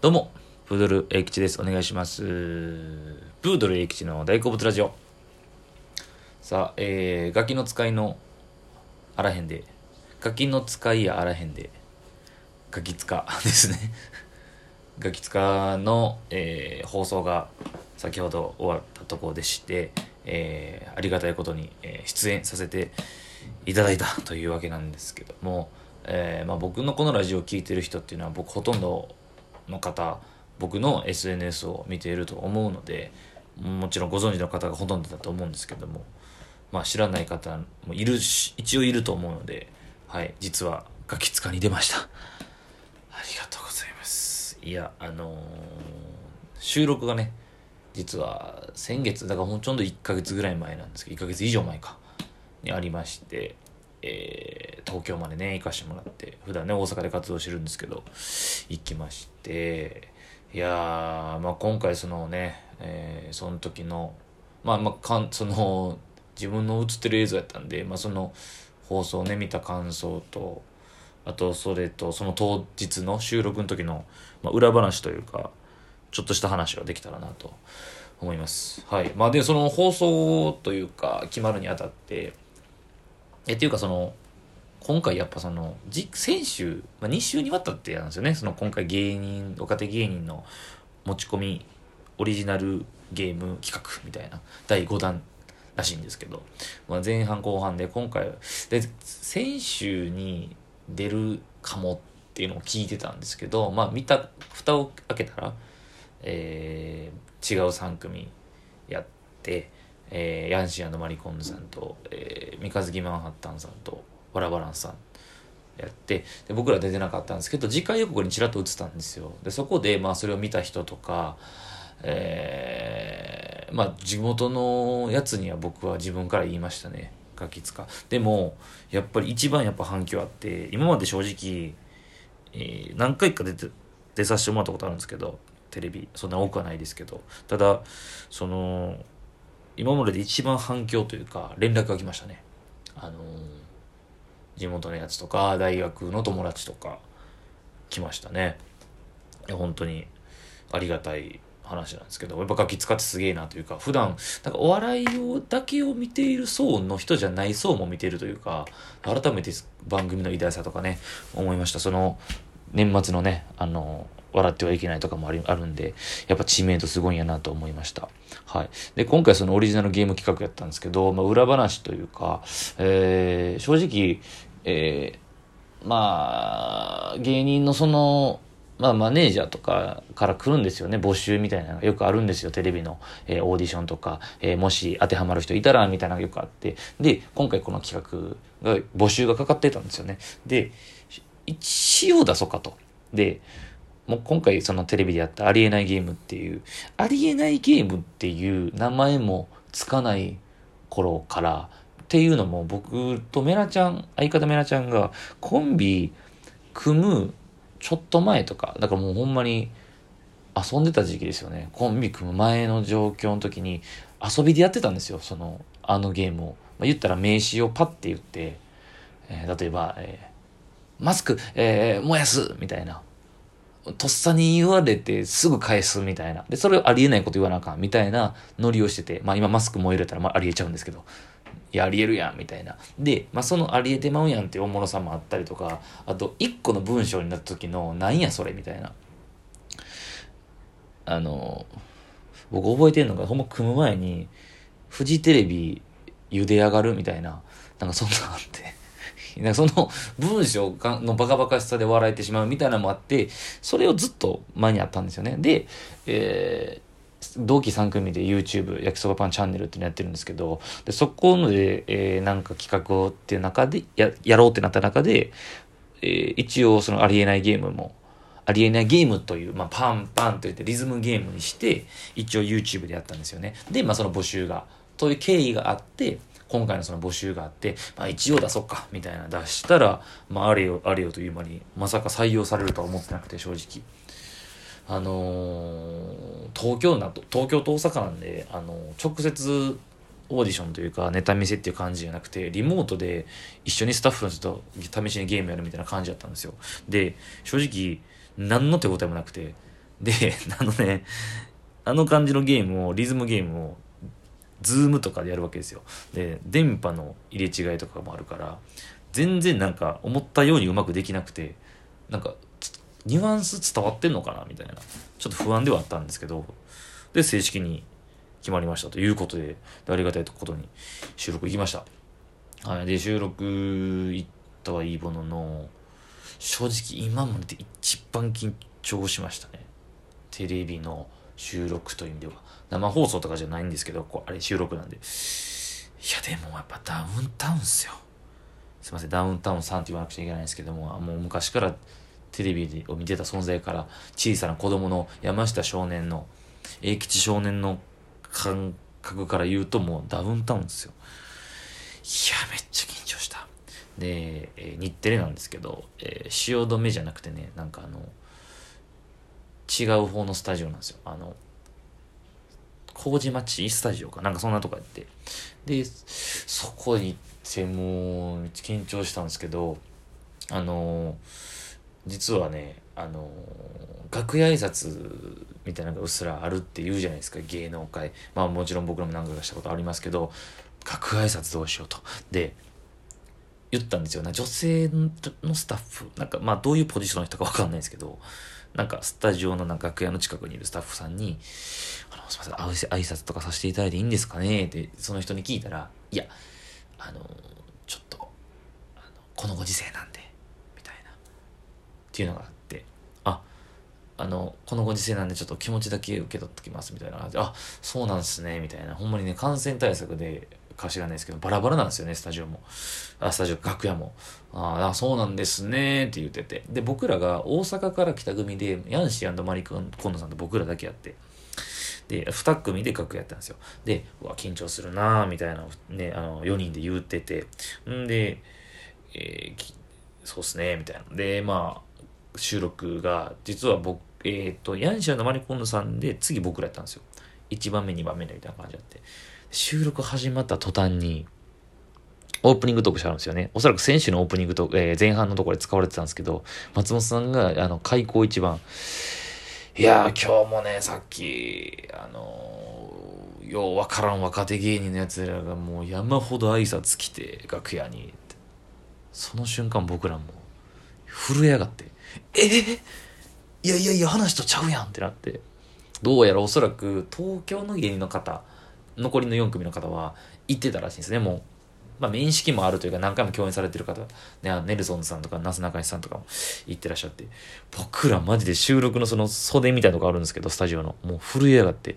どうも、プードル英吉です。お願いします。プードル英吉の大好物ラジオ。さあ、えー、ガキの使いのあらへんで、ガキの使いやあらへんで、ガキ使ですね。ガキ使の、えー放送が先ほど終わったところでして、えーありがたいことに、えー出演させていただいたというわけなんですけども、えーまあ、僕のこのラジオを聴いてる人っていうのは僕ほとんどの方僕の SNS を見ていると思うのでもちろんご存知の方がほとんどだと思うんですけども、まあ、知らない方もいるし一応いると思うので、はい、実はガキ使に出ました。ありがとうございます。いやあのー収録がね実は先月だからもうちょうど1ヶ月ぐらい前なんですけど1ヶ月以上前かにありまして、えー東京までね行かしてもらって普段ね大阪で活動してるんですけど行きましていやー、まあ、今回そのね、えーその時のまあまあかんその自分の映ってる映像やったんで、まあ、その放送ね見た感想とあとそれとその当日の収録の時の、まあ、裏話というかちょっとした話ができたらなと思います。はい。まあで、その放送というか決まるにあたって、え、っていうかその、今回やっぱその、先週、まあ、2週にわたってやるんですよね。その今回芸人、若手芸人の持ち込みオリジナルゲーム企画みたいな第5弾らしいんですけど、まあ、前半後半で今回で先週に出るかもっていうのを聞いてたんですけどまあ見た蓋を開けたら、えー違う3組やって、えーヤンシーマリコンヌさんと、えー三日月マンハッタンさんとワラバランさんやってで僕ら出てなかったんですけど次回予告にちらっと映ったんですよ。でそこでまあそれを見た人とかえーまあ地元のやつには僕は自分から言いましたね。ガキ使でもやっぱり一番やっぱ反響あって今まで正直、えー何回か出て出させてもらったことあるんですけどテレビ。そんな多くはないですけど。ただその今までで一番反響というか連絡が来ましたね。あのー地元のやつとか大学の友達とか来ましたね。本当にありがたい話なんですけどやっぱガキ使ってすげえなというか普段なんかお笑いをだけを見ている層の人じゃない層も見てるというか改めて番組の偉大さとかね思いました。その年末のねあの笑ってはいけないとかもありあるんでやっぱ知名度すごいんやなと思いました。はい。で今回そのオリジナルゲーム企画やったんですけど、まあ、裏話というか、えー正直えーまあ芸人のそのまあ、マネージャーとかから来るんですよね。募集みたいなのがよくあるんですよ。テレビの、えーオーディションとか、えーもし当てはまる人いたらみたいなのがよくあって。で今回この企画が募集がかかってたんですよね。で一応出そうかと。でもう今回そのテレビでやったありえないゲームっていうありえないゲームっていう名前もつかない頃からっていうのも僕とメラちゃん相方メラちゃんがコンビ組むちょっと前とかだからもうほんまに遊んでた時期ですよね。コンビ組む前の状況の時に遊びでやってたんですよそのあのゲームを、まあ、言ったら名刺をパッて言って、えー例えば、えーマスク、えー燃やすみたいな。とっさに言われてすぐ返すみたいな。で、それをありえないこと言わなあかんみたいなノリをしてて、まあ今マスク燃えるやったらまあありえちゃうんですけど、いや、ありえるやんみたいな。で、まあそのありえてまうやんっていうおもろさもあったりとか、あと一個の文章になった時のなんやそれみたいな。あの、僕覚えてるのがほんま組む前に、フジテレビ茹で上がるみたいな、なんかそんなんあって。なんかその 文章がのバカバカしさで笑えてしまうみたいなのもあって、それをずっと前にあったんですよね。で、えー同期3組で YouTube 焼きそばパンチャンネルっていうのやってるんですけど、でそこので、えーなんか企画をっていう中でや、やろうってなった中で、えー一応そのありえないゲームも、ありえないゲームという、まあ、パンパンと言ってリズムゲームにして、一応 YouTube でやったんですよね。で、まあその募集が、という経緯があって、今回のその募集があって、まあ一応出そうか、みたいな出したら、まああれよ、あれよという間に、まさか採用されるとは思ってなくて、正直。あのー東京なと、東京と大阪なんで、あのー直接オーディションというかネタ見せっていう感じじゃなくてリモートで一緒にスタッフの人と試しにゲームやるみたいな感じだったんですよで正直何の手応えもなくてで、あのね、あの感じのゲームを、リズムゲームを、 Zoom とかでやるわけですよ。で、電波の入れ違いとかもあるから、全然なんか思ったようにうまくできなくて、なんか、ニュアンス伝わってんのかな？みたいな、ちょっと不安ではあったんですけど、で、正式に決まりましたということで、ありがたいことに収録行きました。はい。で、収録行ったはいいものの、正直今までで一番緊張しましたね。テレビの収録という意味では。生放送とかじゃないんですけど、こうあれ収録なんで。いや、でもやっぱダウンタウンっすよ。すいません、ダウンタウンさんって言わなくちゃいけないんですけども、もう昔からテレビを見てた存在から、小さな子供の山下少年の、英吉少年の感覚から言うともうダウンタウンですよ。いや、めっちゃ緊張した。で、えー、日テレなんですけど、えー、汐留じゃなくてね、なんかあの、違う方のスタジオなんですよ。あの、麹町スタジオかなんかそんなとこやって。で、そこに行ってもう緊張したんですけど、あの実はね、あの楽屋挨拶みたいなのがうっすらあるって言うじゃないですか、芸能界。まあもちろん僕らも何回かしたことありますけど、楽屋挨拶どうしようと。で、言ったんですよね。女性のスタッフ、なんかまあどういうポジションの人かわかんないですけど、なんかスタジオのな楽屋の近くにいるスタッフさんに、すいません、挨拶とかさせていただいていいんですかね？って、その人に聞いたら、いや、あの、ちょっと、あのこのご時世なんで、みたいな、っていうのがあって、あ、あの、このご時世なんでちょっと気持ちだけ受け取っときます、みたいな感じで。あ、そうなんすね、みたいな。ほんまにね、感染対策で、か知らないですけど、バラバラなんですよね、スタジオも。あ、スタジオ、楽屋も。ああ、そうなんですね、って言ってて。で、僕らが大阪から来た組で、ヤンシーマリコンコンドさんと僕らだけやって。で、二組で楽屋やったんですよ。で、うわ、緊張するなみたいな、ね、あの、4人で言ってて。んで、えー、そうっすね、みたいな。で、まあ、収録が、実は僕、えっ、ー、と、ヤンシーマリコンドさんで、次僕らやったんですよ。1番目、2番目みたいな感じあって。収録始まった途端に、オープニングトークしてあるんですよね。おそらく選手のオープニングトーク、えー、前半のところで使われてたんですけど、松本さんが、あの、開口一番、いやー、今日もね、さっき、あのー、ようわからん若手芸人のやつらがもう山ほど挨拶来て、楽屋に。その瞬間僕らも、震え上がって、えー、いやいやいや、話とちゃうやんってなって、どうやらおそらく東京の芸人の方、残りの4組の方は行ってたらしいんですね、もう。まあ、面識もあるというか何回も共演されてる方、ね、ネルソンズさんとか、なすなかにさんとかも行ってらっしゃって、僕らマジで収録のその袖みたいなとこあるんですけど、スタジオの。もう震え上がって、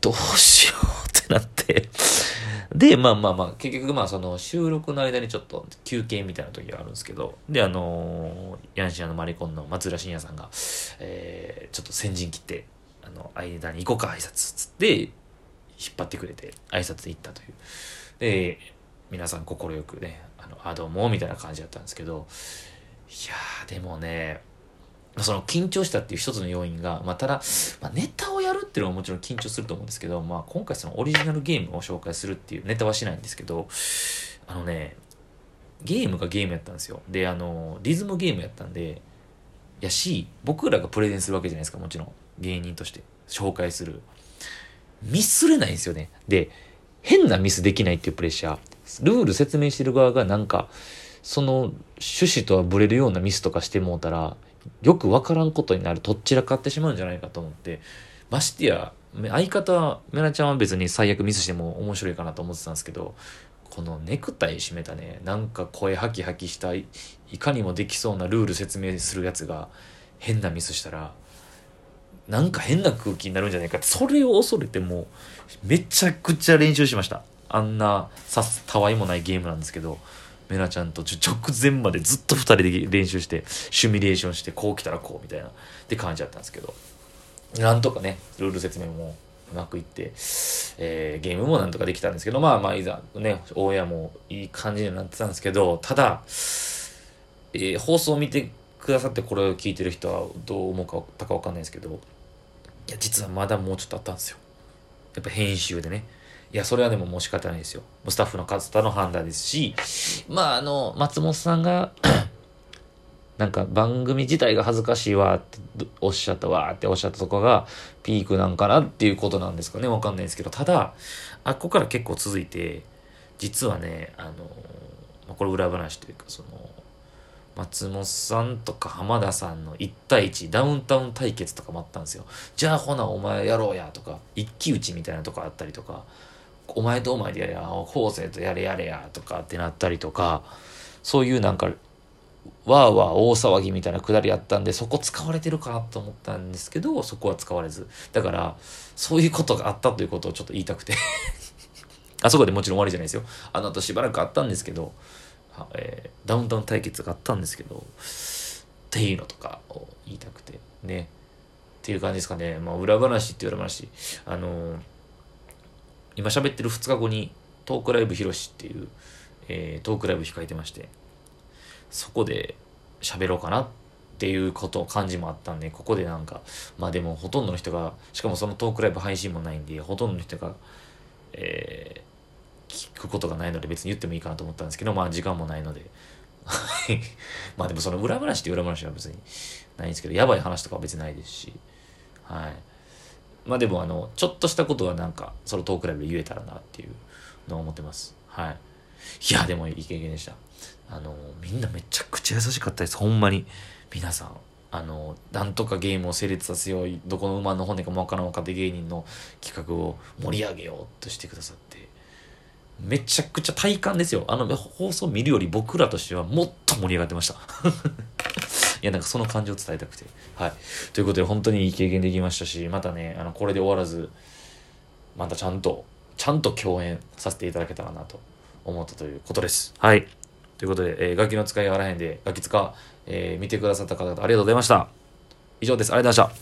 どうしようってなってで、まあまあまあ、結局まあその収録の間にちょっと休憩みたいな時があるんですけど、で、あのー、ヤンシアのマリコンの松浦信也さんが、えー、ちょっと先陣切って、あの、間に行こうか挨拶つって、引っ張ってくれて挨拶で行ったという。で、皆さん快くね、あの、あ、どうも、みたいな感じだったんですけど、いやー、でもね、その緊張したっていう一つの要因が、まあ、ただ、まあ、ネタをやるっていうのはもちろん緊張すると思うんですけど、まあ、今回そのオリジナルゲームを紹介するっていうネタはしないんですけど、あのね、ゲームがゲームやったんですよ。で、あの、リズムゲームやったんで、やし、僕らがプレゼンするわけじゃないですか、もちろん。芸人として紹介する。ミスれないんですよね。で、変なミスできないっていうプレッシャー。ルール説明してる側がなんか、その趣旨とはブレるようなミスとかしてもうたら、よくわからんことになる、とっちらかってしまうんじゃないかと思って、ましてや、相方、メラちゃんは別に最悪ミスしても面白いかなと思ってたんですけど、このネクタイ締めたね、なんか声ハキハキしたい、いかにもできそうなルール説明するやつが変なミスしたら、なんか変な空気になるんじゃないかって、それを恐れてもう、めちゃくちゃ練習しました。あんな、さ、たわいもないゲームなんですけど、メナちゃんと直前までずっと2人で練習して、シミュレーションして、こう来たらこうみたいな、って感じだったんですけど、なんとかね、ルール説明もうまくいって、えー、ゲームもなんとかできたんですけど、まあまあ、いざね、オンエアもいい感じになってたんですけど、ただ、えー、放送を見てくださってこれを聞いてる人はどう思うかたかわかんないですけど、いや、実はまだもうちょっとあったんですよ。やっぱ編集でね。いや、それはでももう仕方ないですよ。スタッフの方の判断ですし、まあ、あの、松本さんが なんか番組自体が恥ずかしいわっておっしゃったわっておっしゃったとこがピークなんかなっていうことなんですかね。わかんないですけど、ただ、あっこから結構続いて、実はね、あの、ま、これ裏話というか、その、松本さんとか浜田さんの1対1ダウンタウン対決とかもあったんですよ。じゃあほなお前やろうやとか、一騎打ちみたいなとこあったりとか、お前とお前でやれや、昴生とやれやれやとかってなったりとか、そういうなんか、わーわー大騒ぎみたいなくだりあったんで、そこ使われてるかと思ったんですけど、そこは使われず。だから、そういうことがあったということをちょっと言いたくて あそこでもちろん終わりじゃないですよ。あの後しばらくあったんですけど、えー、ダウンタウン対決があったんですけど、っていうのとかを言いたくて、ね。っていう感じですかね。まあ、裏話っていう裏話。あのー、今喋ってる2日後にトークライブひろしっていう、えー、トークライブ控えてまして、そこで喋ろうかなっていうこと感じもあったんで、ここでなんか、まあでもほとんどの人が、しかもそのトークライブ配信もないんで、ほとんどの人が、え聞くことがないので別に言ってもいいかなと思ったんですけど、まあ時間もないので。まあでもその裏話って裏話は別にないんですけど、やばい話とかは別にないですし、はい。まあでもあの、ちょっとしたことはなんか、そのトークライブで言えたらなっていうのを思ってます。はい。いや、でもいい経験でした。あの、みんなめちゃくちゃ優しかったです。ほんまに。皆さん。あの、なんとかゲームを成立させよう、どこの馬の骨かもわからん若手芸人の企画を盛り上げようとしてくださって、めちゃくちゃ体感ですよ。あの放送見るより僕らとしてはもっと盛り上がってました。いや、なんかその感じを伝えたくて。はい。ということで本当にいい経験できましたし、またね、あの、これで終わらず、またちゃんと、ちゃんと共演させていただけたらなと思ったということです。はい。ということで、えー、ガキの使いあらへんで、ガキ使、えー、見てくださった方々ありがとうございました。以上です。ありがとうございました。